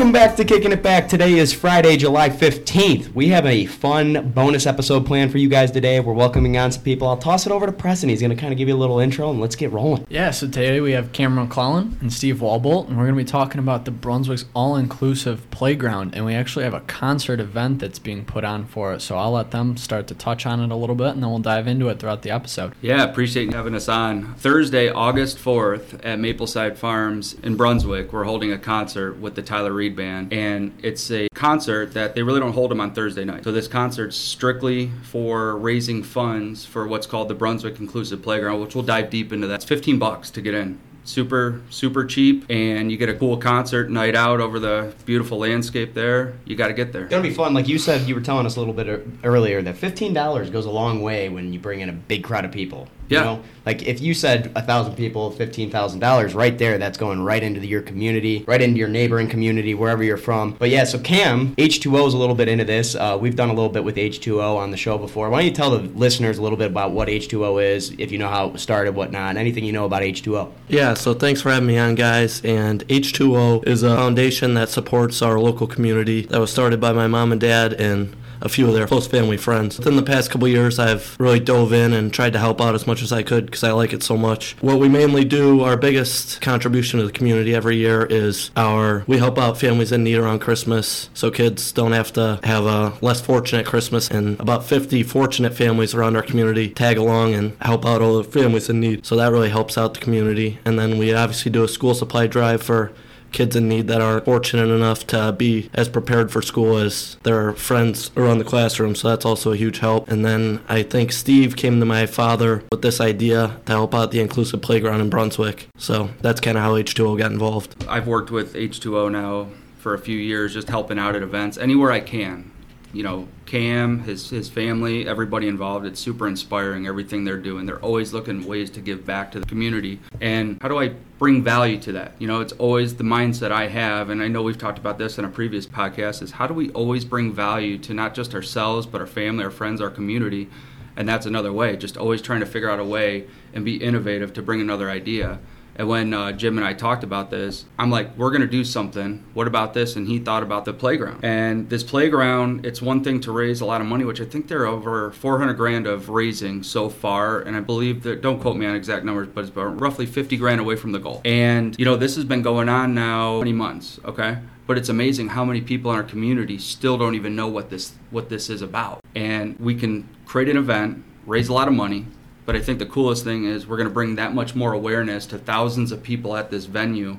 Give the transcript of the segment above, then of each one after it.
Welcome back to Kicking It Back. Today is Friday, July 15th. We have a fun bonus episode planned for you guys today. We're welcoming on some people. I'll toss it over to Preston. He's going to kind of give you a little intro and let's get rolling. Yeah, so today we have Cameron McClellan and Steve Walbolt, and we're going to be talking about the Brunswick's all inclusive playground. And we actually have a concert event that's being put on for it. So I'll let them start to touch on it a little bit, and then we'll dive into it throughout the episode. Yeah, appreciate you having us on. Thursday, August 4th at Mapleside Farms in Brunswick, we're holding a concert with the Tyler Reed Band. And it's a concert that they really don't hold them on Thursday night. So this concert's strictly for raising funds for what's called the Brunswick Inclusive Playground, which we'll dive deep into that. It's 15 bucks to get in super super cheap and you get a cool concert night out over the beautiful landscape there you got to get there It's to be fun. Like you said, you were telling us a little bit earlier that $15 goes a long way when you bring in a big crowd of people. You Yeah. know? Like if you said a thousand people, $15,000, right there, that's going right into your community, right into your neighboring community, wherever you're from. But yeah, so Cam, H2O is a little bit into this. Uh, we've done a little bit with H2O on the show before. Why don't you tell the listeners a little bit about what H2O is, if you know how it started, whatnot, anything you know about H2O? Yeah, so thanks for having me on, guys. And H2O is a foundation that supports our local community that was started by my mom and dad and a few of their close family friends. Within the past couple years, I've really dove in and tried to help out as much as I could because I like it so much. What we mainly do, our biggest contribution to the community every year is our we help out families in need around Christmas so kids don't have to have a less fortunate Christmas. And about 50 fortunate families around our community tag along and help out all the families in need. So that really helps out the community. And then we obviously do a school supply drive for kids in need that aren't fortunate enough to be as prepared for school as their friends around the classroom. So that's also a huge help. And then I think Steve came to my father with this idea to help out the inclusive playground in Brunswick. So that's kind of how H2O got involved. I've worked with H2O now for a few years, just helping out at events anywhere I can. You know, Cam, his his family, everybody involved. It's super inspiring everything they're doing. They're always looking ways to give back to the community. And how do I bring value to that? You know, it's always the mindset I have, and I know we've talked about this in a previous podcast. Is how do we always bring value to not just ourselves, but our family, our friends, our community? And that's another way. Just always trying to figure out a way and be innovative to bring another idea. And when uh, Jim and I talked about this, I'm like, we're going to do something. What about this? And he thought about the playground. And this playground, it's one thing to raise a lot of money, which I think they're over 400 grand of raising so far. And I believe that, don't quote me on exact numbers, but it's about roughly 50 grand away from the goal. And, you know, this has been going on now 20 months, okay? But it's amazing how many people in our community still don't even know what this what this is about. And we can create an event, raise a lot of money, but I think the coolest thing is we're going to bring that much more awareness to thousands of people at this venue.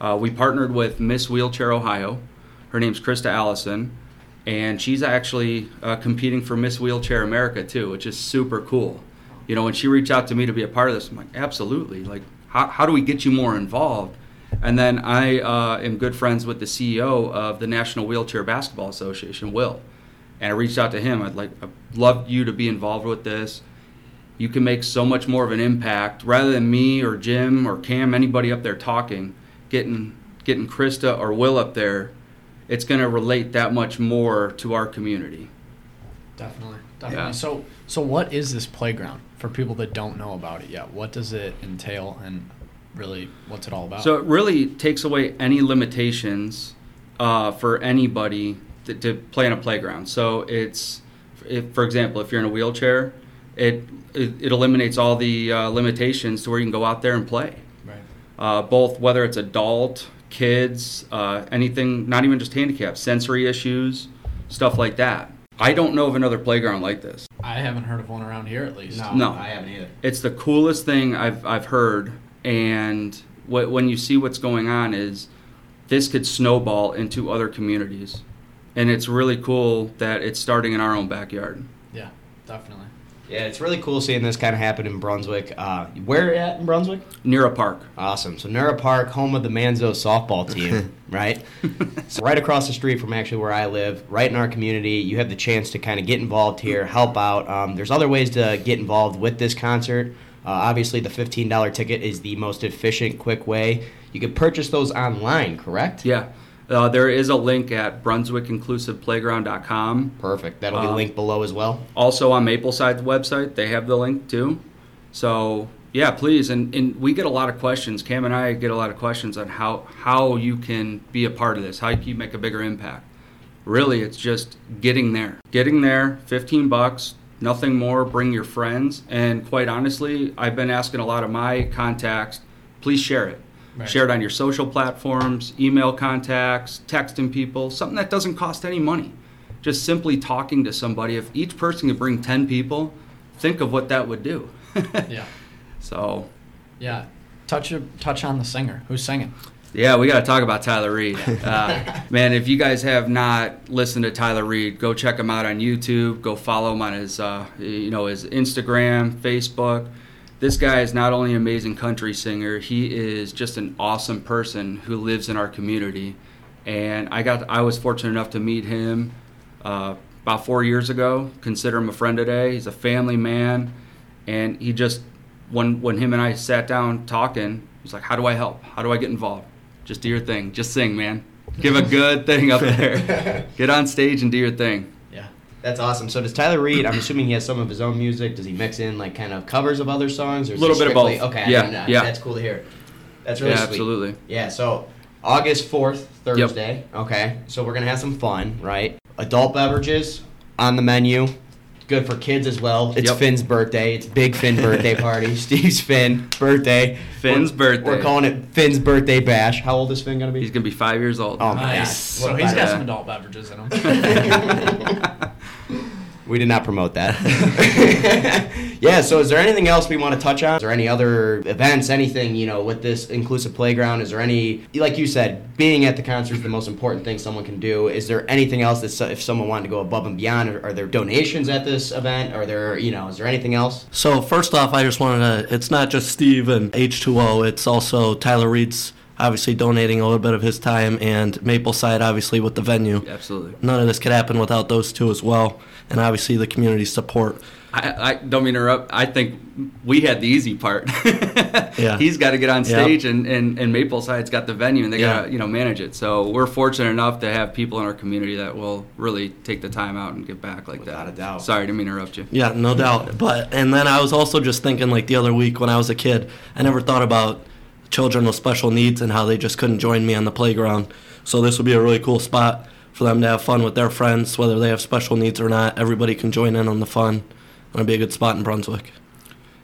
Uh, we partnered with Miss Wheelchair Ohio. Her name's Krista Allison, and she's actually uh, competing for Miss Wheelchair America too, which is super cool. You know, when she reached out to me to be a part of this, I'm like, absolutely. Like, how, how do we get you more involved? And then I uh, am good friends with the CEO of the National Wheelchair Basketball Association, Will. And I reached out to him. I'd like, I'd love you to be involved with this you can make so much more of an impact rather than me or Jim or Cam, anybody up there talking, getting getting Krista or Will up there. It's going to relate that much more to our community. Definitely, definitely. Yeah. So, so what is this playground for people that don't know about it yet? What does it entail, and really, what's it all about? So it really takes away any limitations uh, for anybody to, to play in a playground. So it's, if, for example, if you're in a wheelchair, it it, it eliminates all the uh, limitations to where you can go out there and play. right. uh, both whether it's adult, kids, uh, anything, not even just handicapped, sensory issues, stuff like that. I don't know of another playground like this. I haven't heard of one around here at least. No. I haven't either. It's the coolest thing I've, I've heard, and wh- when you see what's going on is this could snowball into other communities, and it's really cool that it's starting in our own backyard. Yeah, definitely. Yeah, it's really cool seeing this kind of happen in Brunswick. Uh, where at in Brunswick? Near a park. Awesome. So Nura Park, home of the Manzo softball team, right? so right across the street from actually where I live, right in our community. You have the chance to kind of get involved here, help out. Um, there's other ways to get involved with this concert. Uh, obviously, the $15 ticket is the most efficient, quick way. You can purchase those online, correct? Yeah. Uh, there is a link at brunswickinclusiveplayground.com. Perfect. That'll be Um, linked below as well. Also on Mapleside's website, they have the link too. So Yeah, please. And and we get a lot of questions. Cam and I get a lot of questions on how how you can be a part of this, how you can make a bigger impact. Really, it's just getting there. Getting there, 15 bucks, nothing more, bring your friends. And quite honestly, I've been asking a lot of my contacts, please share it. Right. Share it on your social platforms, email contacts, texting people, something that doesn't cost any money. Just simply talking to somebody. If each person could bring 10 people, think of what that would do. Yeah. So, Yeah. Touch a, touch on the singer. Who's singing? yeah, we got to talk about Tyler Reed. Uh, man, if you guys have not listened to Tyler Reed, go check him out on YouTube. Go follow him on his, uh, you know, his Instagram, Facebook. This guy is not only an amazing country singer, he is just an awesome person who lives in our community. And I got, I was fortunate enough to meet him uh, about four years ago. Consider him a friend today. He's a family man, and he just, when when him and I sat down talking, he's like, "How do I help? How do I get involved? Just do your thing. Just sing, man. Give a good thing up there. Get on stage and do your thing." Yeah. That's awesome. So does Tyler Reed? I'm assuming he has some of his own music. Does he mix in like kind of covers of other songs, or is Little he bit of both. Okay, Yeah, didn't know. yeah. That's cool to hear. That's really yeah, sweet. absolutely. Yeah. So August fourth, Thursday. Okay. So we're gonna have some fun, right? Adult beverages on the menu. Good for kids as well. It's Yep. Finn's birthday. It's big Finn birthday party. Steve's Finn birthday. Finn's We're- birthday. We're calling it Finn's birthday bash. How old is Finn gonna be? He's gonna be five years old. Oh, my Nice. God. So What he's a- got Yeah. some adult beverages in him. We did not promote that. yeah, so is there anything else we want to touch on? Is there any other events, anything, you know, with this inclusive playground? Is there any, like you said, being at the concert is the most important thing someone can do. Is there anything else that if someone wanted to go above and beyond, are, are there donations at this event? Are there, you know, is there anything else? So first off, I just wanted to. It's not just Steve and H2O. It's also Tyler Reed's obviously donating a little bit of his time, and Mapleside obviously with the venue. Absolutely. None of this could happen without those two as well, and obviously the community support. I, I don't mean to interrupt. I think we had the easy part. Yeah. He's got to get on Yeah. stage, and, and, and Mapleside's got the venue, and they Yeah. got to you know manage it. So we're fortunate enough to have people in our community that will really take the time out and give back like Without that. a doubt. Sorry, didn't mean to interrupt you. Yeah, no doubt. But and then I was also just thinking like the other week when I was a kid, I never thought about children with special needs and how they just couldn't join me on the playground. So this would be a really cool spot for them to have fun with their friends, whether they have special needs or not. Everybody can join in on the fun. It'll be a good spot in Brunswick.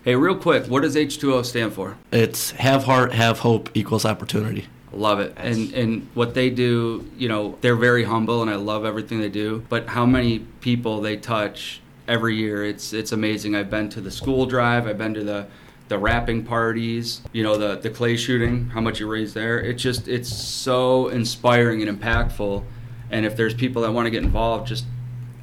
Hey, real quick, what does H2O stand for? It's have heart, have hope equals opportunity. Love it. And and what they do, you know, they're very humble and I love everything they do. But how many people they touch every year, it's it's amazing. I've been to the school drive, I've been to the the wrapping parties, you know, the the clay shooting, how much you raise there. It's just it's so inspiring and impactful. And if there's people that want to get involved, just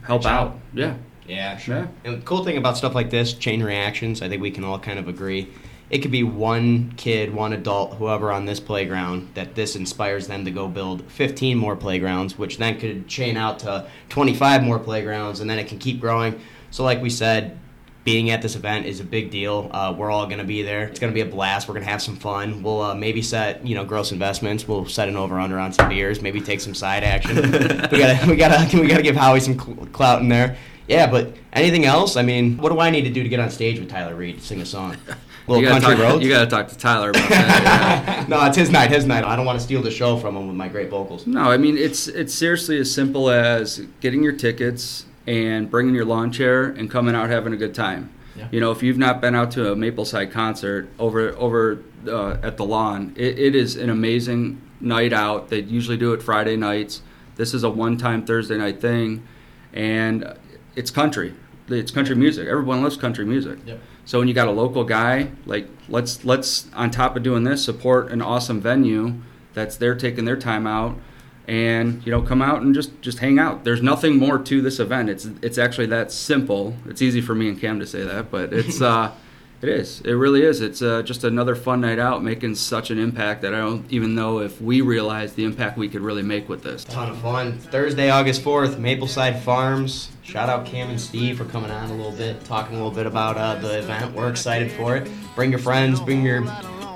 help Reach out. out. Yeah. Yeah, sure. And the cool thing about stuff like this, chain reactions, I think we can all kind of agree. It could be one kid, one adult, whoever on this playground that this inspires them to go build 15 more playgrounds, which then could chain out to 25 more playgrounds, and then it can keep growing. So, like we said, being at this event is a big deal. Uh, we're all going to be there. It's going to be a blast. We're going to have some fun. We'll uh, maybe set, you know, gross investments. We'll set an over under on some beers. Maybe take some side action. we gotta, we gotta, we gotta give Howie some cl- clout in there. Yeah, but anything else? I mean, what do I need to do to get on stage with Tyler Reed to sing a song? Little you gotta country talk, roads. You got to talk to Tyler about that. no, it's his night. His night. I don't want to steal the show from him with my great vocals. No, I mean it's it's seriously as simple as getting your tickets and bringing your lawn chair and coming out having a good time. Yeah. You know, if you've not been out to a Mapleside concert over over uh, at the lawn, it, it is an amazing night out. They usually do it Friday nights. This is a one-time Thursday night thing, and it's country. It's country music. Everyone loves country music. Yep. So when you got a local guy, like let's let's on top of doing this, support an awesome venue that's they're taking their time out and you know come out and just just hang out. There's nothing more to this event. It's it's actually that simple. It's easy for me and Cam to say that, but it's uh it is. It really is. It's uh, just another fun night out making such an impact that I don't even know if we realize the impact we could really make with this. Ton of fun. Thursday, August 4th, Mapleside Farms. Shout out Cam and Steve for coming on a little bit, talking a little bit about uh, the event. We're excited for it. Bring your friends, bring your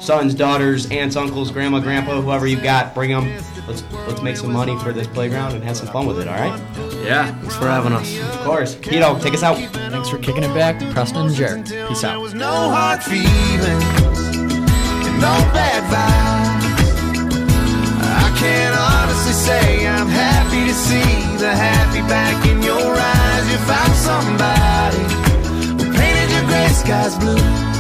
sons, daughters, aunts, uncles, grandma, grandpa, whoever you got, bring them. Let's let's make some money for this playground and have some fun with it. All right? Yeah. Thanks for having us. Of course. Keto, take us out. Thanks for kicking it back, Preston and Jared. Peace There out. was no hard feelings and no bad vibes. I can honestly say I'm happy to see the happy back in your eyes. You found somebody who painted your gray skies blue.